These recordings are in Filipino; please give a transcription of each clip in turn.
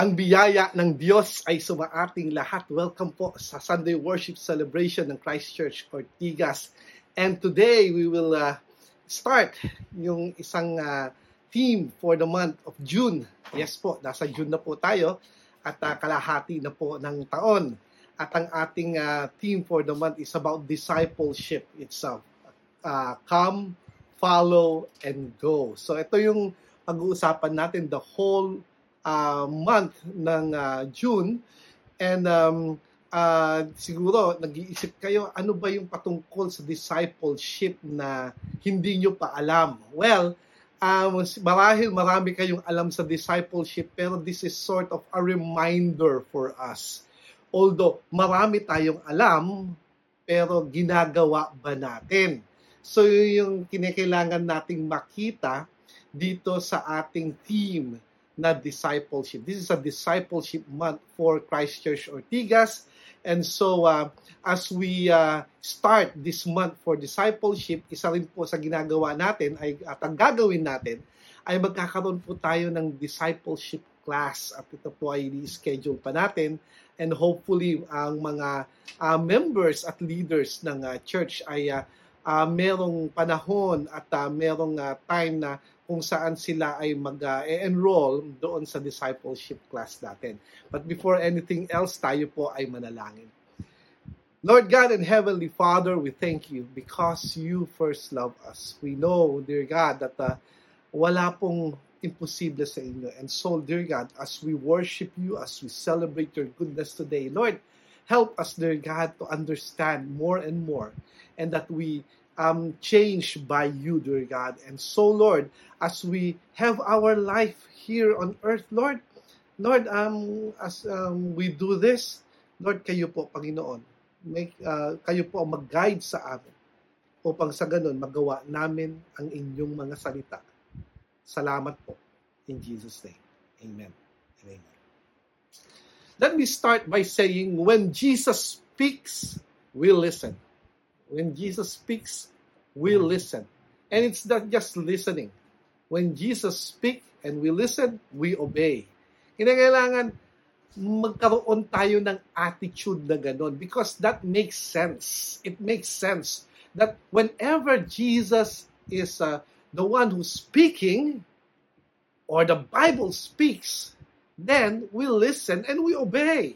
Ang biyaya ng Diyos ay sumaating lahat. Welcome po sa Sunday Worship Celebration ng Christ Church Ortigas. And today we will uh, start yung isang uh, theme for the month of June. Yes po, nasa June na po tayo at uh, kalahati na po ng taon. At ang ating uh, theme for the month is about discipleship itself. Uh, come, follow, and go. So ito yung pag-uusapan natin the whole uh, month ng uh, June and um, uh, siguro nag-iisip kayo ano ba yung patungkol sa discipleship na hindi nyo pa alam. Well, um, marahil marami kayong alam sa discipleship pero this is sort of a reminder for us. Although marami tayong alam pero ginagawa ba natin? So yun yung kinakailangan nating makita dito sa ating theme na discipleship. This is a discipleship month for Christ Church Ortigas. And so, uh, as we uh, start this month for discipleship, isa rin po sa ginagawa natin ay, at ang gagawin natin ay magkakaroon po tayo ng discipleship class at ito po ay schedule pa natin and hopefully ang mga uh, members at leaders ng uh, church ay uh, uh, merong panahon at uh, merong uh, time na kung saan sila ay mag-enroll doon sa discipleship class natin. But before anything else, tayo po ay manalangin. Lord God and Heavenly Father, we thank you because you first love us. We know, dear God, that uh, wala pong imposible sa inyo. And so, dear God, as we worship you, as we celebrate your goodness today, Lord, help us, dear God, to understand more and more and that we um, changed by you, dear God. And so, Lord, as we have our life here on earth, Lord, Lord, um, as um, we do this, Lord, kayo po, Panginoon, make, uh, kayo po ang mag-guide sa amin upang sa ganun magawa namin ang inyong mga salita. Salamat po. In Jesus' name. Amen. Amen. Let me start by saying, when Jesus speaks, we listen. When Jesus speaks, we mm. listen. And it's not just listening. When Jesus speak and we listen, we obey. Kinakailangan magkaroon tayo ng attitude na ganun because that makes sense. It makes sense that whenever Jesus is uh, the one who's speaking or the Bible speaks, then we listen and we obey.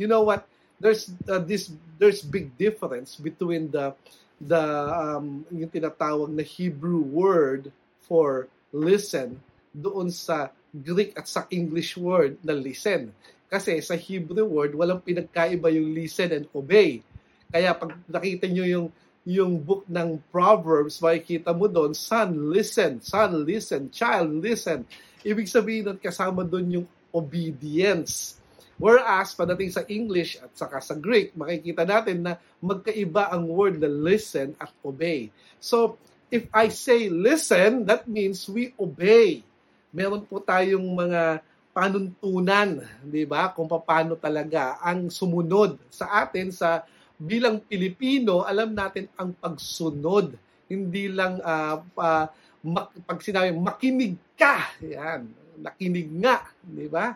You know what? There's uh, this there's big difference between the the um, yung tinatawag na Hebrew word for listen doon sa Greek at sa English word na listen. Kasi sa Hebrew word, walang pinagkaiba yung listen and obey. Kaya pag nakita nyo yung yung book ng Proverbs, makikita mo doon, son, listen, son, listen, child, listen. Ibig sabihin doon, kasama doon yung obedience. Whereas, padating sa English at saka sa Greek, makikita natin na magkaiba ang word na listen at obey. So, if I say listen, that means we obey. Meron po tayong mga panuntunan, di ba? Kung paano talaga ang sumunod sa atin sa bilang Pilipino, alam natin ang pagsunod. Hindi lang uh, uh, mak- pag sinabi makinig ka, yan, nakinig nga, di ba?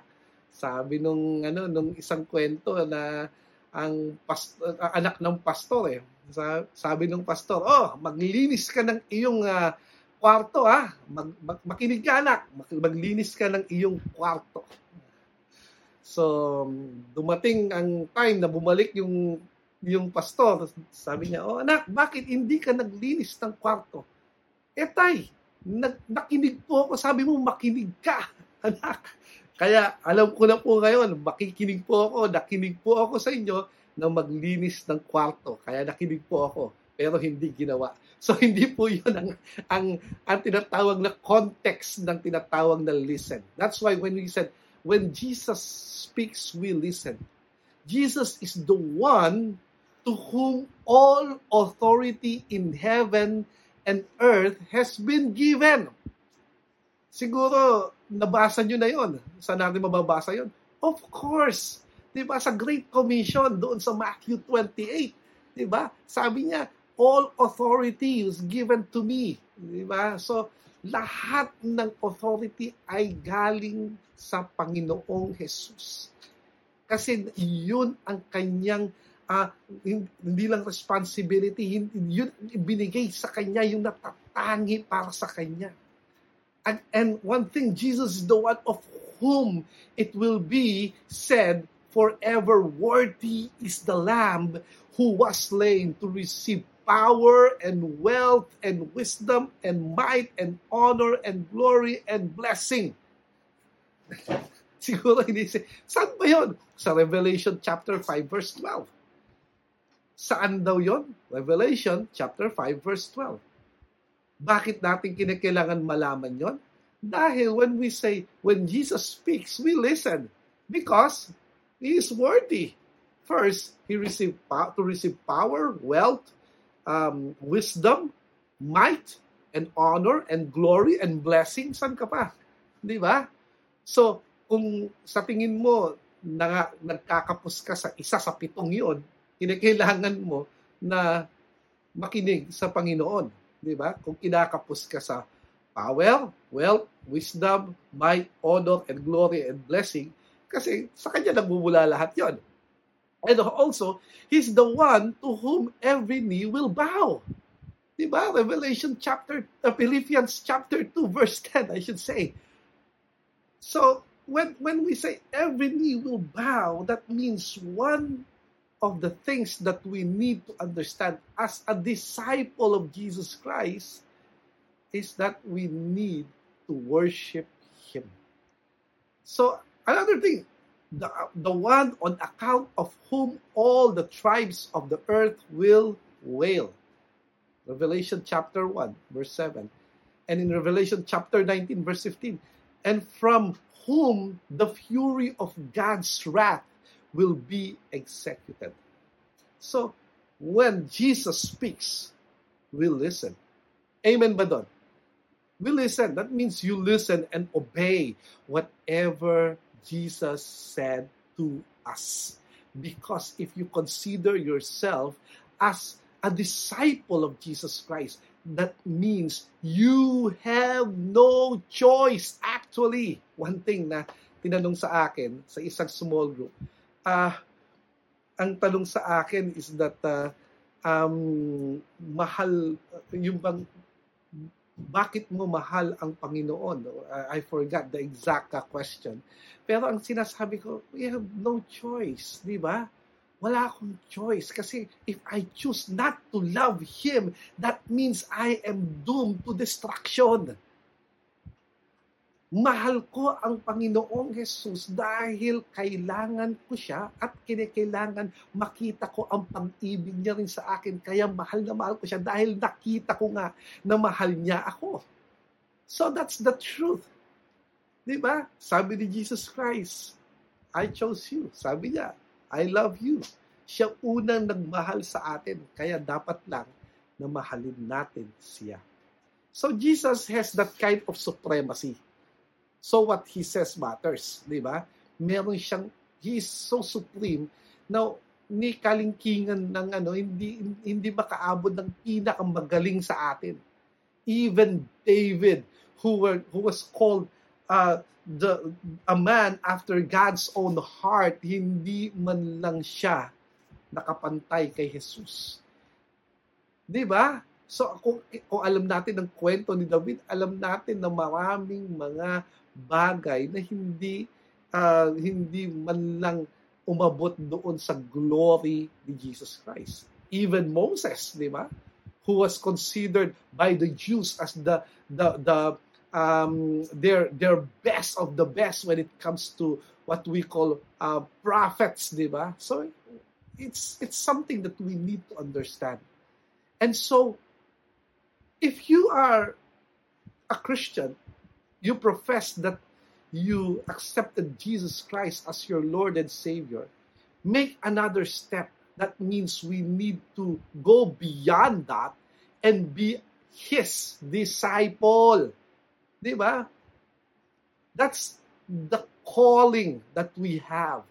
Sabi nung ano nung isang kwento na ang past- uh, anak ng pastor eh. Sabi nung pastor, "Oh, maglinis ka ng iyong uh, kwarto ha. Mag, mag, makinig ka anak, mag, maglinis ka ng iyong kwarto." So, dumating ang time na bumalik yung yung pastor, sabi niya, "Oh anak, bakit hindi ka naglinis ng kwarto?" Eh tay, nag, nakinig po ako, sabi mo makinig ka, anak. Kaya alam ko na po ngayon, makikinig po ako, nakinig po ako sa inyo na maglinis ng kwarto. Kaya nakinig po ako, pero hindi ginawa. So hindi po yun ang, ang, ang tinatawag na context ng tinatawag na listen. That's why when we said, when Jesus speaks, we listen. Jesus is the one to whom all authority in heaven and earth has been given. Siguro, nabasa nyo na yon. Saan natin mababasa yon? Of course. Di ba? Sa Great Commission, doon sa Matthew 28. Di ba? Sabi niya, all authority is given to me. Di ba? So, lahat ng authority ay galing sa Panginoong Jesus. Kasi yun ang kanyang uh, hindi lang responsibility, yun binigay sa kanya yung natatangi para sa kanya. And, one thing, Jesus is the one of whom it will be said, forever worthy is the Lamb who was slain to receive power and wealth and wisdom and might and honor and glory and blessing. Siguro hindi si saan ba yun? Sa Revelation chapter 5 verse 12. Saan daw yon? Revelation chapter 5 verse 12. Bakit natin kinakailangan malaman yon? Dahil when we say, when Jesus speaks, we listen. Because He is worthy. First, He received to receive power, wealth, um, wisdom, might, and honor, and glory, and blessing, saan ka pa? Di ba? So, kung sa tingin mo, na, nagkakapos ka sa isa sa pitong yon, kinakailangan mo na makinig sa Panginoon. Di ba? Kung kinakapos ka sa power, wealth, wisdom, might, honor, and glory, and blessing, kasi sa Kanya nagmumula lahat yon. And also, He's the one to whom every knee will bow. Diba? Revelation chapter, uh, Philippians chapter 2, verse 10, I should say. So, when, when we say every knee will bow, that means one of the things that we need to understand as a disciple of Jesus Christ is that we need to worship Him. So, another thing, the, the one on account of whom all the tribes of the earth will wail. Revelation chapter 1, verse 7. And in Revelation chapter 19, verse 15. And from whom the fury of God's wrath will be executed. So, when Jesus speaks, we listen. Amen ba doon? We listen. That means you listen and obey whatever Jesus said to us. Because if you consider yourself as a disciple of Jesus Christ, that means you have no choice. Actually, one thing na tinanong sa akin sa isang small group, ah, uh, ang tanong sa akin is that uh, um, mahal, yung bang bakit mo mahal ang Panginoon? I forgot the exact question. Pero ang sinasabi ko, we have no choice, di ba? Wala akong choice kasi if I choose not to love Him, that means I am doomed to destruction. Mahal ko ang Panginoong Jesus dahil kailangan ko siya at kinakailangan makita ko ang pag-ibig niya rin sa akin. Kaya mahal na mahal ko siya dahil nakita ko nga na mahal niya ako. So that's the truth. Di ba? Sabi ni Jesus Christ, I chose you. Sabi niya, I love you. Siya unang nagmahal sa atin. Kaya dapat lang na mahalin natin siya. So Jesus has that kind of supremacy So what he says matters, di ba? Meron siyang, he is so supreme na ni kalingkingan ng ano, hindi, hindi makaabot ng pinakamagaling sa atin. Even David, who, were, who was called uh, the, a man after God's own heart, hindi man lang siya nakapantay kay Jesus. Di ba? So kung, kung alam natin ang kwento ni David, alam natin na maraming mga bagay na hindi uh, hindi man lang umabot doon sa glory ni Jesus Christ. Even Moses, di ba? Who was considered by the Jews as the the the um their their best of the best when it comes to what we call uh, prophets, di ba? So it's it's something that we need to understand. And so if you are a Christian, you profess that you accepted Jesus Christ as your Lord and Savior, make another step. That means we need to go beyond that and be His disciple. Di ba? That's the calling that we have.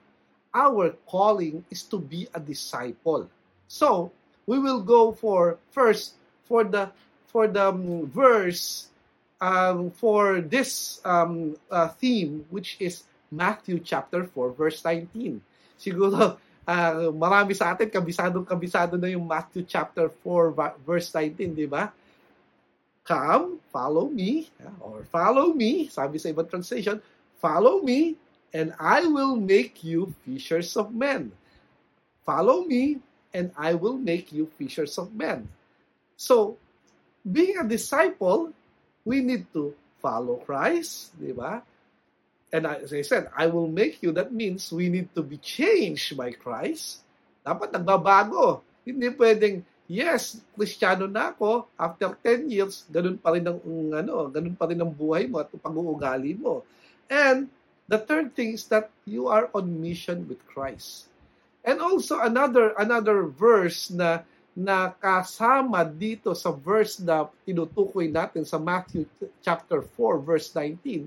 Our calling is to be a disciple. So, we will go for first for the for the um, verse um, for this um, uh, theme, which is Matthew chapter 4, verse 19. Siguro, uh, marami sa atin, kabisadong-kabisado na yung Matthew chapter 4, verse 19, di ba? Come, follow me, or follow me, sabi sa ibang translation, follow me, and I will make you fishers of men. Follow me, and I will make you fishers of men. So, being a disciple, we need to follow Christ, di ba? And as I said, I will make you. That means we need to be changed by Christ. Dapat nagbabago. Hindi pwedeng, yes, Kristiyano na ako, after 10 years, ganun pa rin ang, um, ano, ganun pa rin ang buhay mo at pag-uugali mo. And the third thing is that you are on mission with Christ. And also another another verse na na kasama dito sa verse na tinutukoy natin sa Matthew chapter 4 verse 19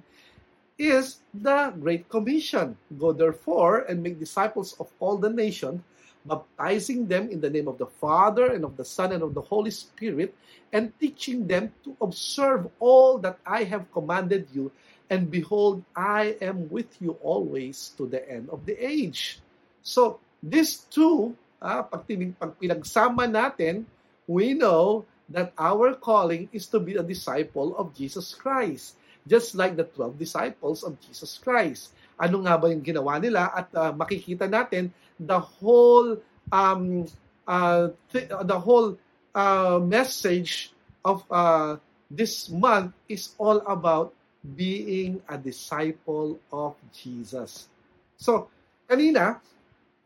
is the Great Commission. Go therefore and make disciples of all the nations, baptizing them in the name of the Father and of the Son and of the Holy Spirit, and teaching them to observe all that I have commanded you. And behold, I am with you always to the end of the age. So, these two ah, pag, pag pinagsama natin, we know that our calling is to be a disciple of Jesus Christ. Just like the 12 disciples of Jesus Christ. Ano nga ba yung ginawa nila? At uh, makikita natin the whole um, uh, th- the whole uh, message of uh, this month is all about being a disciple of Jesus. So, kanina,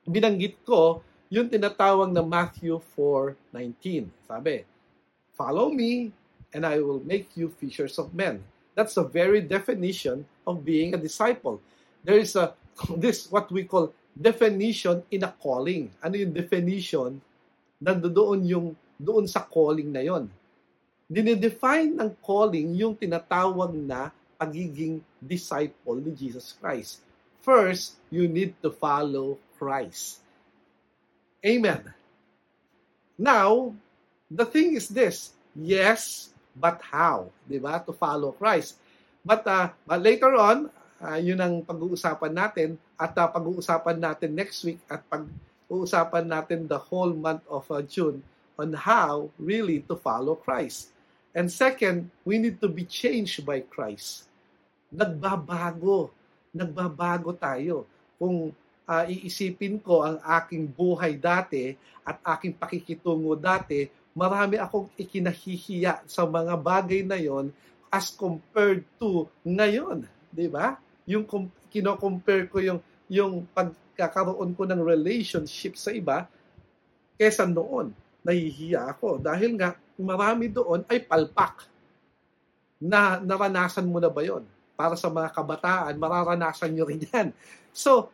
binanggit ko yung tinatawag na Matthew 4.19. Sabi, Follow me, and I will make you fishers of men. That's the very definition of being a disciple. There is a this what we call definition in a calling. Ano yung definition? Nandoon yung doon sa calling na yon. Dinedefine ng calling yung tinatawag na pagiging disciple ni Jesus Christ. First, you need to follow Christ. Amen. Now, the thing is this, yes, but how? Di ba? To follow Christ. But, uh, but later on, uh, yun ang pag-uusapan natin at uh, pag-uusapan natin next week at pag-uusapan natin the whole month of uh, June on how really to follow Christ. And second, we need to be changed by Christ. Nagbabago. Nagbabago tayo. Kung uh, iisipin ko ang aking buhay dati at aking pakikitungo dati, marami akong ikinahihiya sa mga bagay na yon as compared to ngayon, 'di ba? Yung kino-compare ko yung yung pagkakaroon ko ng relationship sa iba kesa noon. Nahihiya ako dahil nga marami doon ay palpak. Na naranasan mo na ba 'yon? Para sa mga kabataan, mararanasan nyo rin yan. So,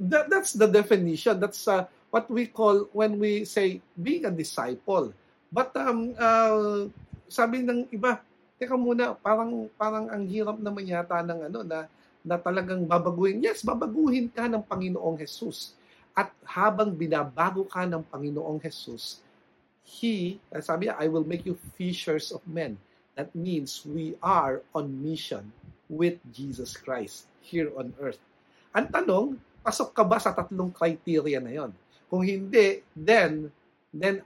that, that's the definition. That's uh, what we call when we say being a disciple. But um, uh, sabi ng iba, teka muna, parang parang ang hirap naman yata ng ano na na talagang babaguhin. Yes, babaguhin ka ng Panginoong Jesus. At habang binabago ka ng Panginoong Jesus, He, sabi niya, I will make you fishers of men. That means we are on mission with Jesus Christ here on earth. Ang tanong, pasok ka ba sa tatlong criteria na yon? Kung hindi, then, then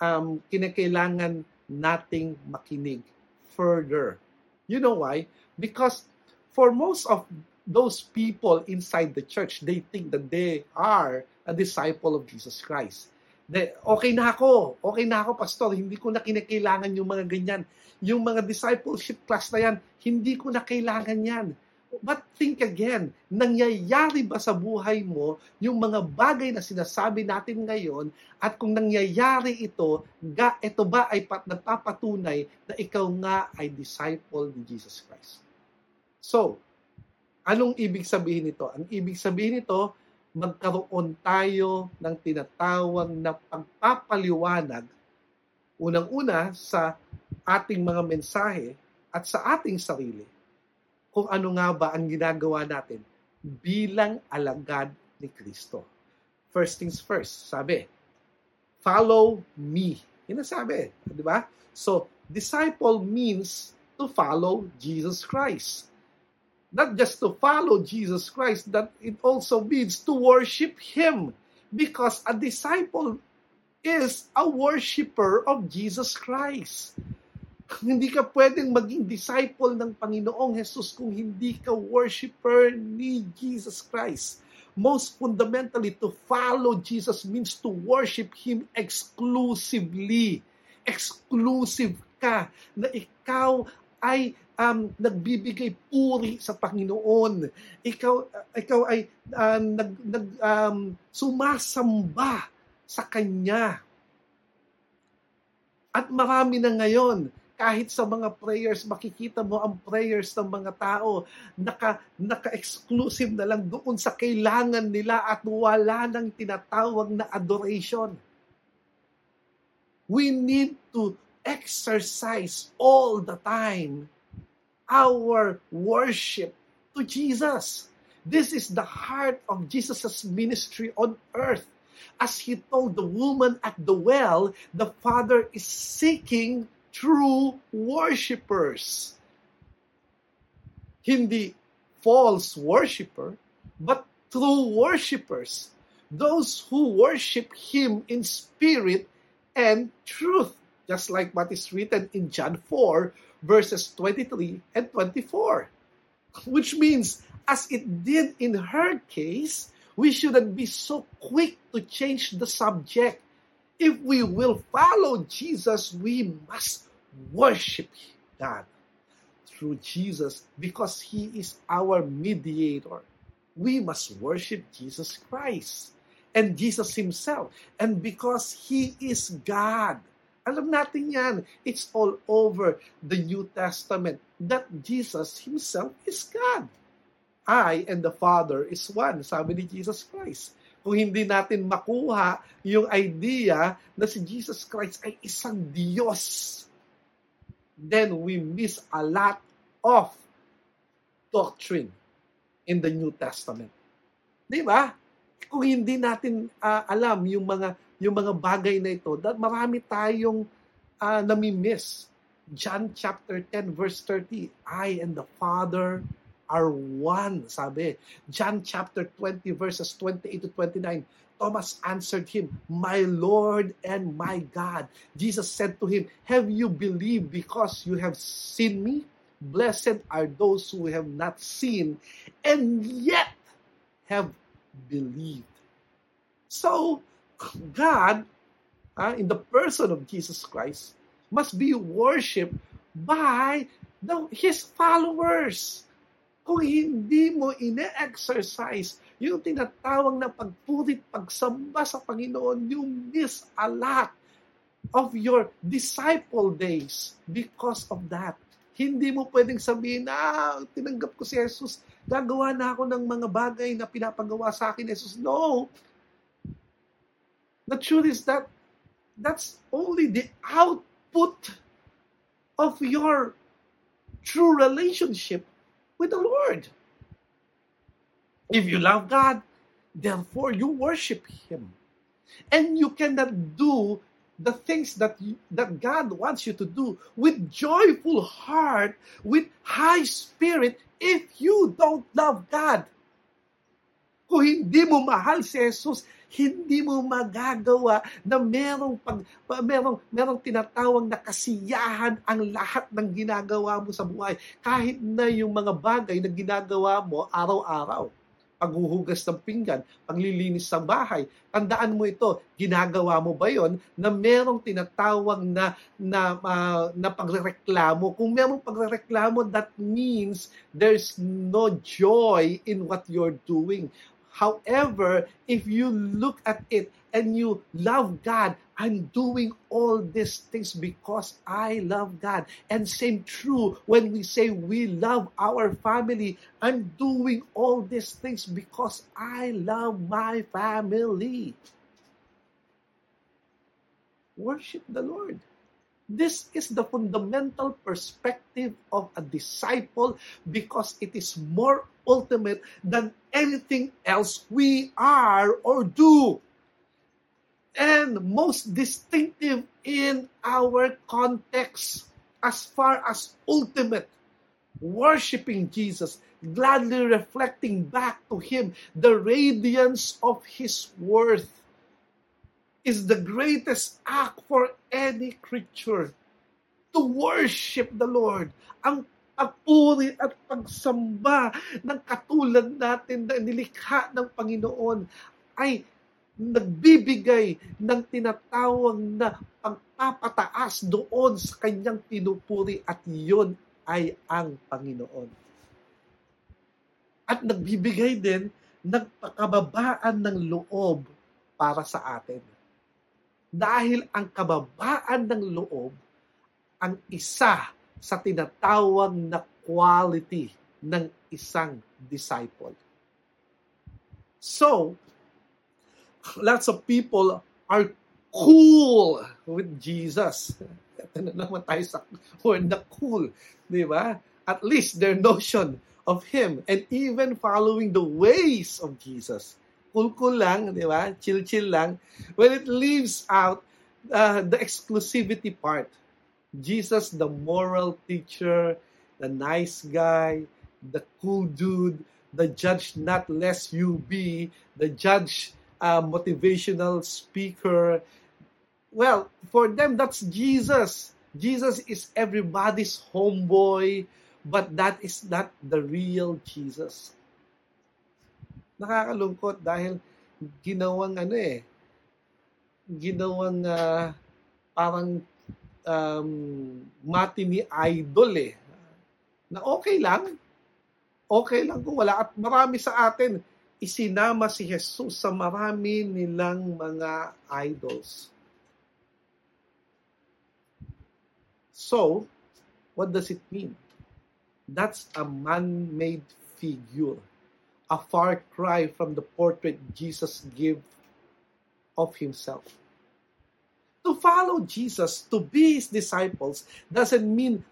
um, kinakailangan nating makinig further. You know why? Because for most of those people inside the church, they think that they are a disciple of Jesus Christ. De, okay na ako, okay na ako, pastor, hindi ko na kinakailangan yung mga ganyan. Yung mga discipleship class na yan, hindi ko na kailangan yan But think again, nangyayari ba sa buhay mo yung mga bagay na sinasabi natin ngayon at kung nangyayari ito, ga, ito ba ay pat, nagpapatunay na ikaw nga ay disciple ni Jesus Christ? So, anong ibig sabihin nito? Ang ibig sabihin nito, magkaroon tayo ng tinatawag na pagpapaliwanag unang-una sa ating mga mensahe at sa ating sarili kung ano nga ba ang ginagawa natin bilang alagad ni Kristo. First things first, sabi, follow me. Yun ang sabi, di ba? So, disciple means to follow Jesus Christ. Not just to follow Jesus Christ, that it also means to worship Him. Because a disciple is a worshiper of Jesus Christ. Hindi ka pwedeng maging disciple ng Panginoong Jesus kung hindi ka worshiper ni Jesus Christ. Most fundamentally, to follow Jesus means to worship Him exclusively. Exclusive ka na ikaw ay um, nagbibigay puri sa Panginoon. Ikaw ikaw ay uh, nag, nag um, sumasamba sa Kanya. At marami na ngayon, kahit sa mga prayers, makikita mo ang prayers ng mga tao, naka, naka-exclusive na lang doon sa kailangan nila at wala nang tinatawag na adoration. We need to exercise all the time our worship to Jesus. This is the heart of Jesus' ministry on earth. As he told the woman at the well, the Father is seeking true worshippers. Hindi false worshipper, but true worshippers. Those who worship Him in spirit and truth. Just like what is written in John 4, verses 23 and 24. Which means, as it did in her case, we shouldn't be so quick to change the subject if we will follow Jesus, we must worship God through Jesus because He is our mediator. We must worship Jesus Christ and Jesus Himself. And because He is God, alam natin yan, it's all over the New Testament that Jesus Himself is God. I and the Father is one, sabi ni Jesus Christ kung hindi natin makuha yung idea na si Jesus Christ ay isang Diyos, then we miss a lot of doctrine in the New Testament. Di ba? Kung hindi natin uh, alam yung mga yung mga bagay na ito, that marami tayong uh, nami-miss. John chapter 10 verse 30, I and the Father are one, sabi. John chapter 20 verses 28 to 29. Thomas answered him, My Lord and my God. Jesus said to him, Have you believed because you have seen me? Blessed are those who have not seen and yet have believed. So, God, uh, in the person of Jesus Christ, must be worshipped by the, his followers. kung hindi mo ine-exercise yung tinatawag na pagpurit, pagsamba sa Panginoon, you miss a lot of your disciple days because of that. Hindi mo pwedeng sabihin, ah, tinanggap ko si Jesus, gagawa na ako ng mga bagay na pinapagawa sa akin, Jesus. No! The truth is that that's only the output of your true relationship with the Lord. If you love God, therefore you worship Him. And you cannot do the things that you, that God wants you to do with joyful heart, with high spirit, if you don't love God. Kung hindi mo mahal si Jesus, hindi mo magagawa na merong pag merong merong tinatawag na kasiyahan ang lahat ng ginagawa mo sa buhay kahit na yung mga bagay na ginagawa mo araw-araw paghuhugas ng pinggan, paglilinis sa bahay. Tandaan mo ito, ginagawa mo ba yon na merong tinatawag na na uh, na pagrereklamo. Kung merong pagrereklamo, that means there's no joy in what you're doing. However, if you look at it and you love God, I'm doing all these things because I love God. And same true when we say we love our family. I'm doing all these things because I love my family. Worship the Lord. This is the fundamental perspective of a disciple because it is more ultimate than anything else we are or do. And most distinctive in our context. as far as ultimate worshiping Jesus, gladly reflecting back to Him the radiance of His worth, is the greatest act for any creature to worship the Lord. Ang pagpuri at pagsamba ng katulad natin na nilikha ng Panginoon ay nagbibigay ng tinatawag na pagpapataas doon sa kanyang pinupuri at iyon ay ang Panginoon. At nagbibigay din ng pakababaan ng loob para sa atin. Dahil ang kababaan ng loob ang isa sa tinatawag na quality ng isang disciple. So, lots of people are cool with Jesus. Ito na naman tayo sa cool. Di ba? At least their notion of Him and even following the ways of Jesus. Cool-cool lang, di ba? Chill-chill lang. When it leaves out uh, the exclusivity part. Jesus, the moral teacher, the nice guy, the cool dude, the judge not less you be, the judge uh, motivational speaker. Well, for them, that's Jesus. Jesus is everybody's homeboy, but that is not the real Jesus. Nakakalungkot dahil ginawang ano eh, ginawang uh, parang um, matini idol eh. Na okay lang. Okay lang kung wala. At marami sa atin, isinama si Jesus sa marami nilang mga idols. So, what does it mean? That's a man-made figure, a far cry from the portrait Jesus gave of himself. To follow Jesus, to be his disciples, doesn't mean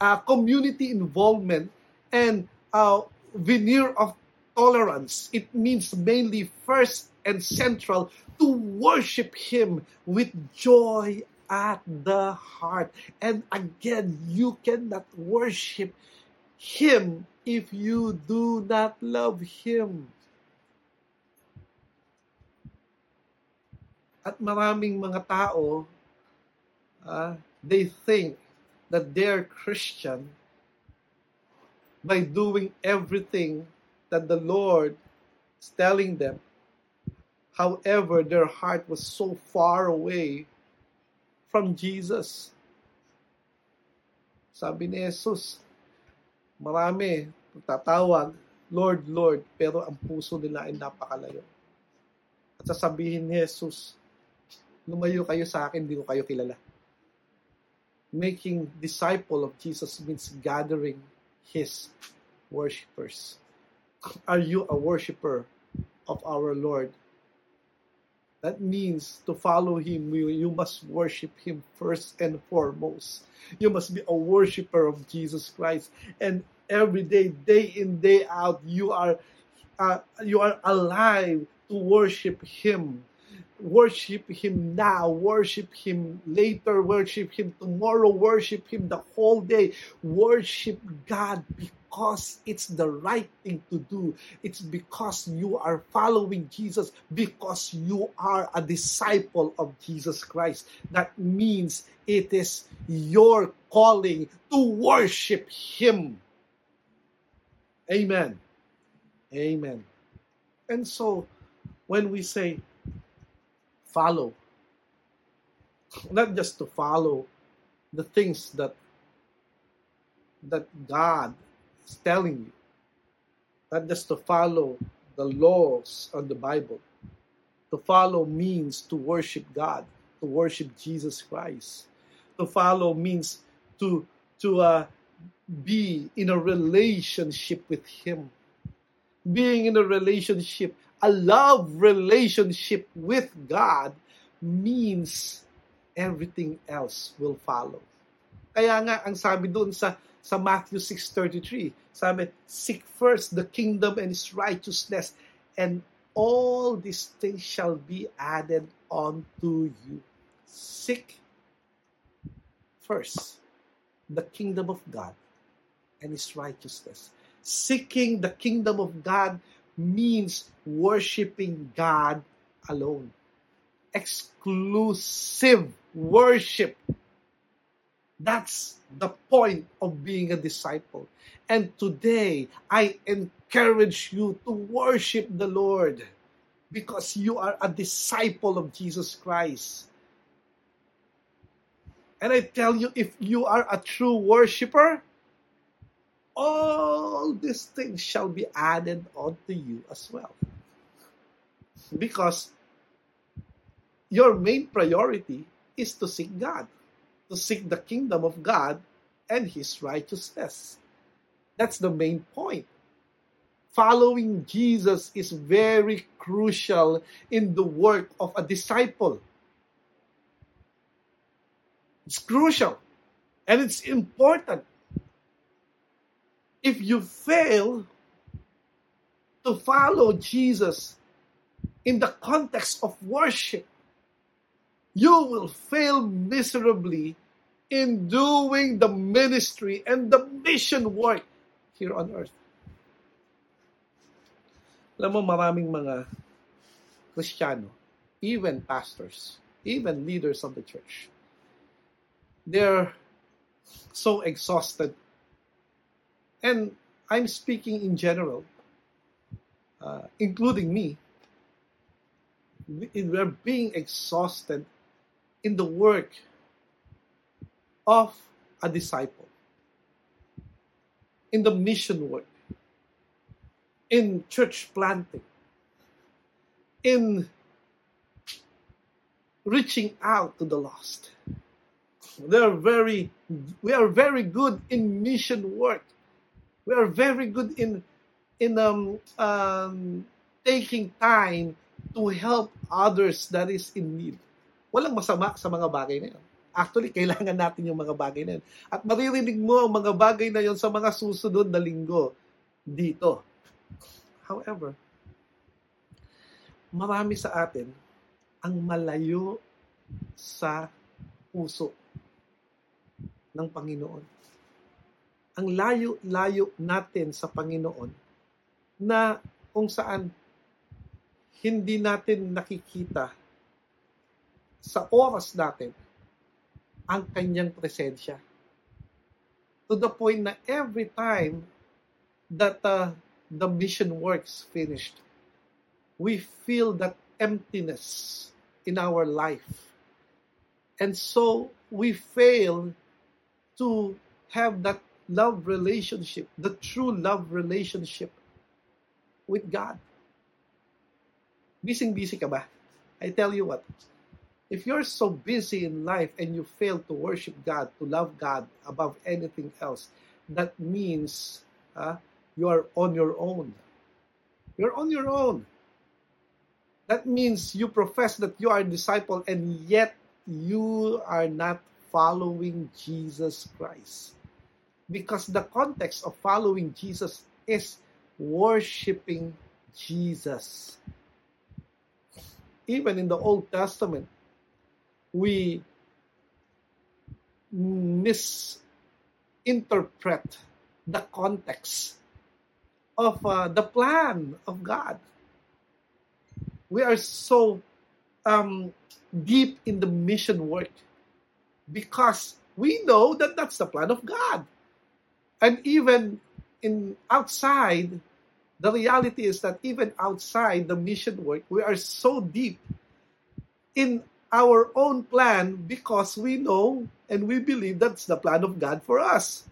uh, community involvement and uh, veneer of tolerance. It means mainly first and central to worship Him with joy at the heart. And again, you cannot worship Him if you do not love Him. At maraming mga tao, uh, they think that they're Christian by doing everything that the Lord is telling them. However, their heart was so far away from Jesus. Sabi ni Jesus, marami tatawag, Lord, Lord, pero ang puso nila ay napakalayo. At sasabihin ni Jesus, lumayo kayo sa akin, hindi ko kayo kilala. Making disciple of Jesus means gathering His worshippers. Are you a worshiper of our Lord? That means to follow Him, you must worship Him first and foremost. You must be a worshiper of Jesus Christ. And every day, day in, day out, you are, uh, you are alive to worship Him worship Him now, worship Him later, worship Him tomorrow, worship Him the whole day. Worship God because it's the right thing to do. It's because you are following Jesus, because you are a disciple of Jesus Christ. That means it is your calling to worship Him. Amen. Amen. And so, when we say, follow. Not just to follow the things that that God is telling you. Not just to follow the laws of the Bible. To follow means to worship God, to worship Jesus Christ. To follow means to to uh, be in a relationship with Him. Being in a relationship a love relationship with God means everything else will follow. Kaya nga, ang sabi doon sa, sa Matthew 6.33, sabi, Seek first the kingdom and its righteousness, and all these things shall be added unto you. Seek first the kingdom of God and His righteousness. Seeking the kingdom of God means worshiping God alone. Exclusive worship. That's the point of being a disciple. And today, I encourage you to worship the Lord because you are a disciple of Jesus Christ. And I tell you, if you are a true worshiper, all these things shall be added unto you as well. Because your main priority is to seek God, to seek the kingdom of God and His righteousness. That's the main point. Following Jesus is very crucial in the work of a disciple. It's crucial and it's important. If you fail to follow Jesus in the context of worship, you will fail miserably in doing the ministry and the mission work here on earth. Alam mo, maraming mga Kristiyano, even pastors, even leaders of the church, they're so exhausted. And I'm speaking in general, uh, including me. We're being exhausted in the work of a disciple, in the mission work, in church planting, in reaching out to the lost. They're very, we are very good in mission work. We are very good in in um, um, taking time to help others that is in need. Walang masama sa mga bagay na yun. Actually, kailangan natin yung mga bagay na yun. At maririnig mo ang mga bagay na yun sa mga susunod na linggo dito. However, marami sa atin ang malayo sa puso ng Panginoon. Ang layo-layo natin sa Panginoon na kung saan hindi natin nakikita sa oras natin ang kanyang presensya. To the point na every time that uh, the mission works finished, we feel that emptiness in our life. And so we fail to have that love relationship, the true love relationship with God. Busy-busy ka ba? I tell you what, if you're so busy in life and you fail to worship God, to love God above anything else, that means uh, you are on your own. You're on your own. That means you profess that you are a disciple and yet you are not following Jesus Christ. Because the context of following Jesus is worshiping Jesus. Even in the Old Testament, we misinterpret the context of uh, the plan of God. We are so um, deep in the mission work because we know that that's the plan of God. And even in outside, the reality is that even outside the mission work, we are so deep in our own plan because we know and we believe that's the plan of God for us.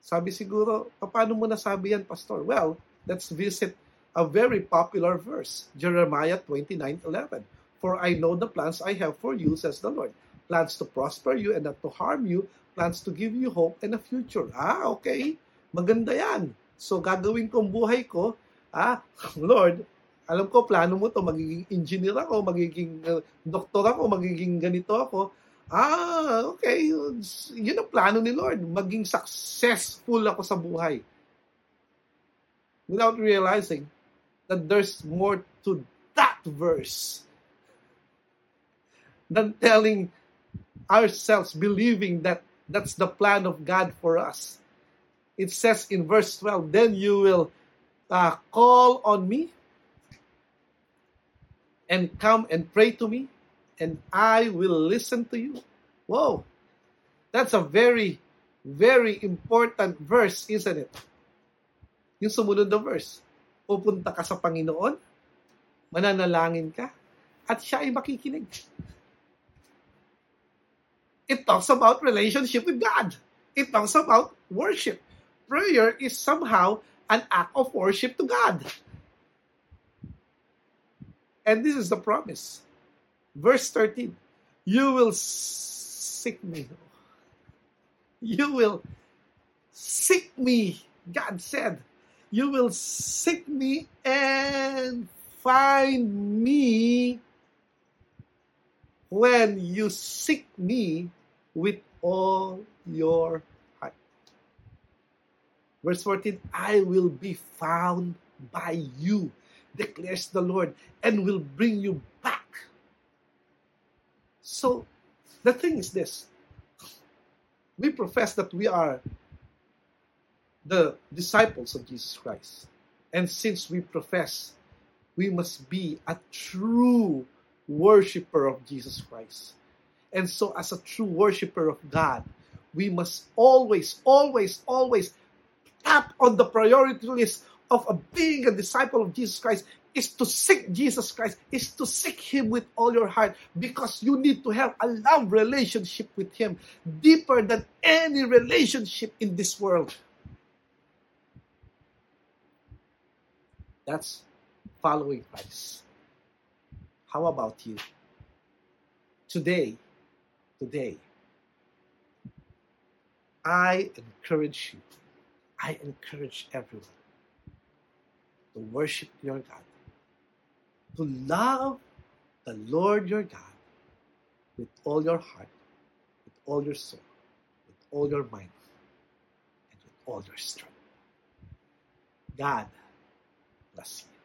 Sabi siguro, paano mo nasabi yan, Pastor? Well, let's visit a very popular verse, Jeremiah 29:11. For I know the plans I have for you, says the Lord. Plans to prosper you and not to harm you, plans to give you hope and a future. Ah, okay. Maganda yan. So, gagawin kong buhay ko, ah, Lord, alam ko, plano mo to magiging engineer ako, magiging uh, doktor ako, magiging ganito ako. Ah, okay. Yun ang plano ni Lord. Maging successful ako sa buhay. Without realizing that there's more to that verse than telling ourselves, believing that That's the plan of God for us. It says in verse 12, Then you will uh, call on me and come and pray to me, and I will listen to you. Whoa, that's a very, very important verse, isn't it? Yung sumunod na verse. Pupunta ka sa Panginoon, mananalangin ka, at siya ay makikinig. It talks about relationship with God. It talks about worship. Prayer is somehow an act of worship to God. And this is the promise. Verse 13 You will seek me. You will seek me, God said. You will seek me and find me when you seek me with all your heart. Verse 14 I will be found by you, declares the Lord, and will bring you back. So, the thing is this we profess that we are the disciples of Jesus Christ. And since we profess, we must be a true worshiper of Jesus Christ. And so, as a true worshiper of God, we must always, always, always tap on the priority list of being a disciple of Jesus Christ is to seek Jesus Christ, is to seek Him with all your heart because you need to have a love relationship with Him deeper than any relationship in this world. That's following Christ. How about you? Today, today, I encourage you, I encourage everyone to worship your God, to love the Lord your God with all your heart, with all your soul, with all your mind, and with all your strength. God bless you.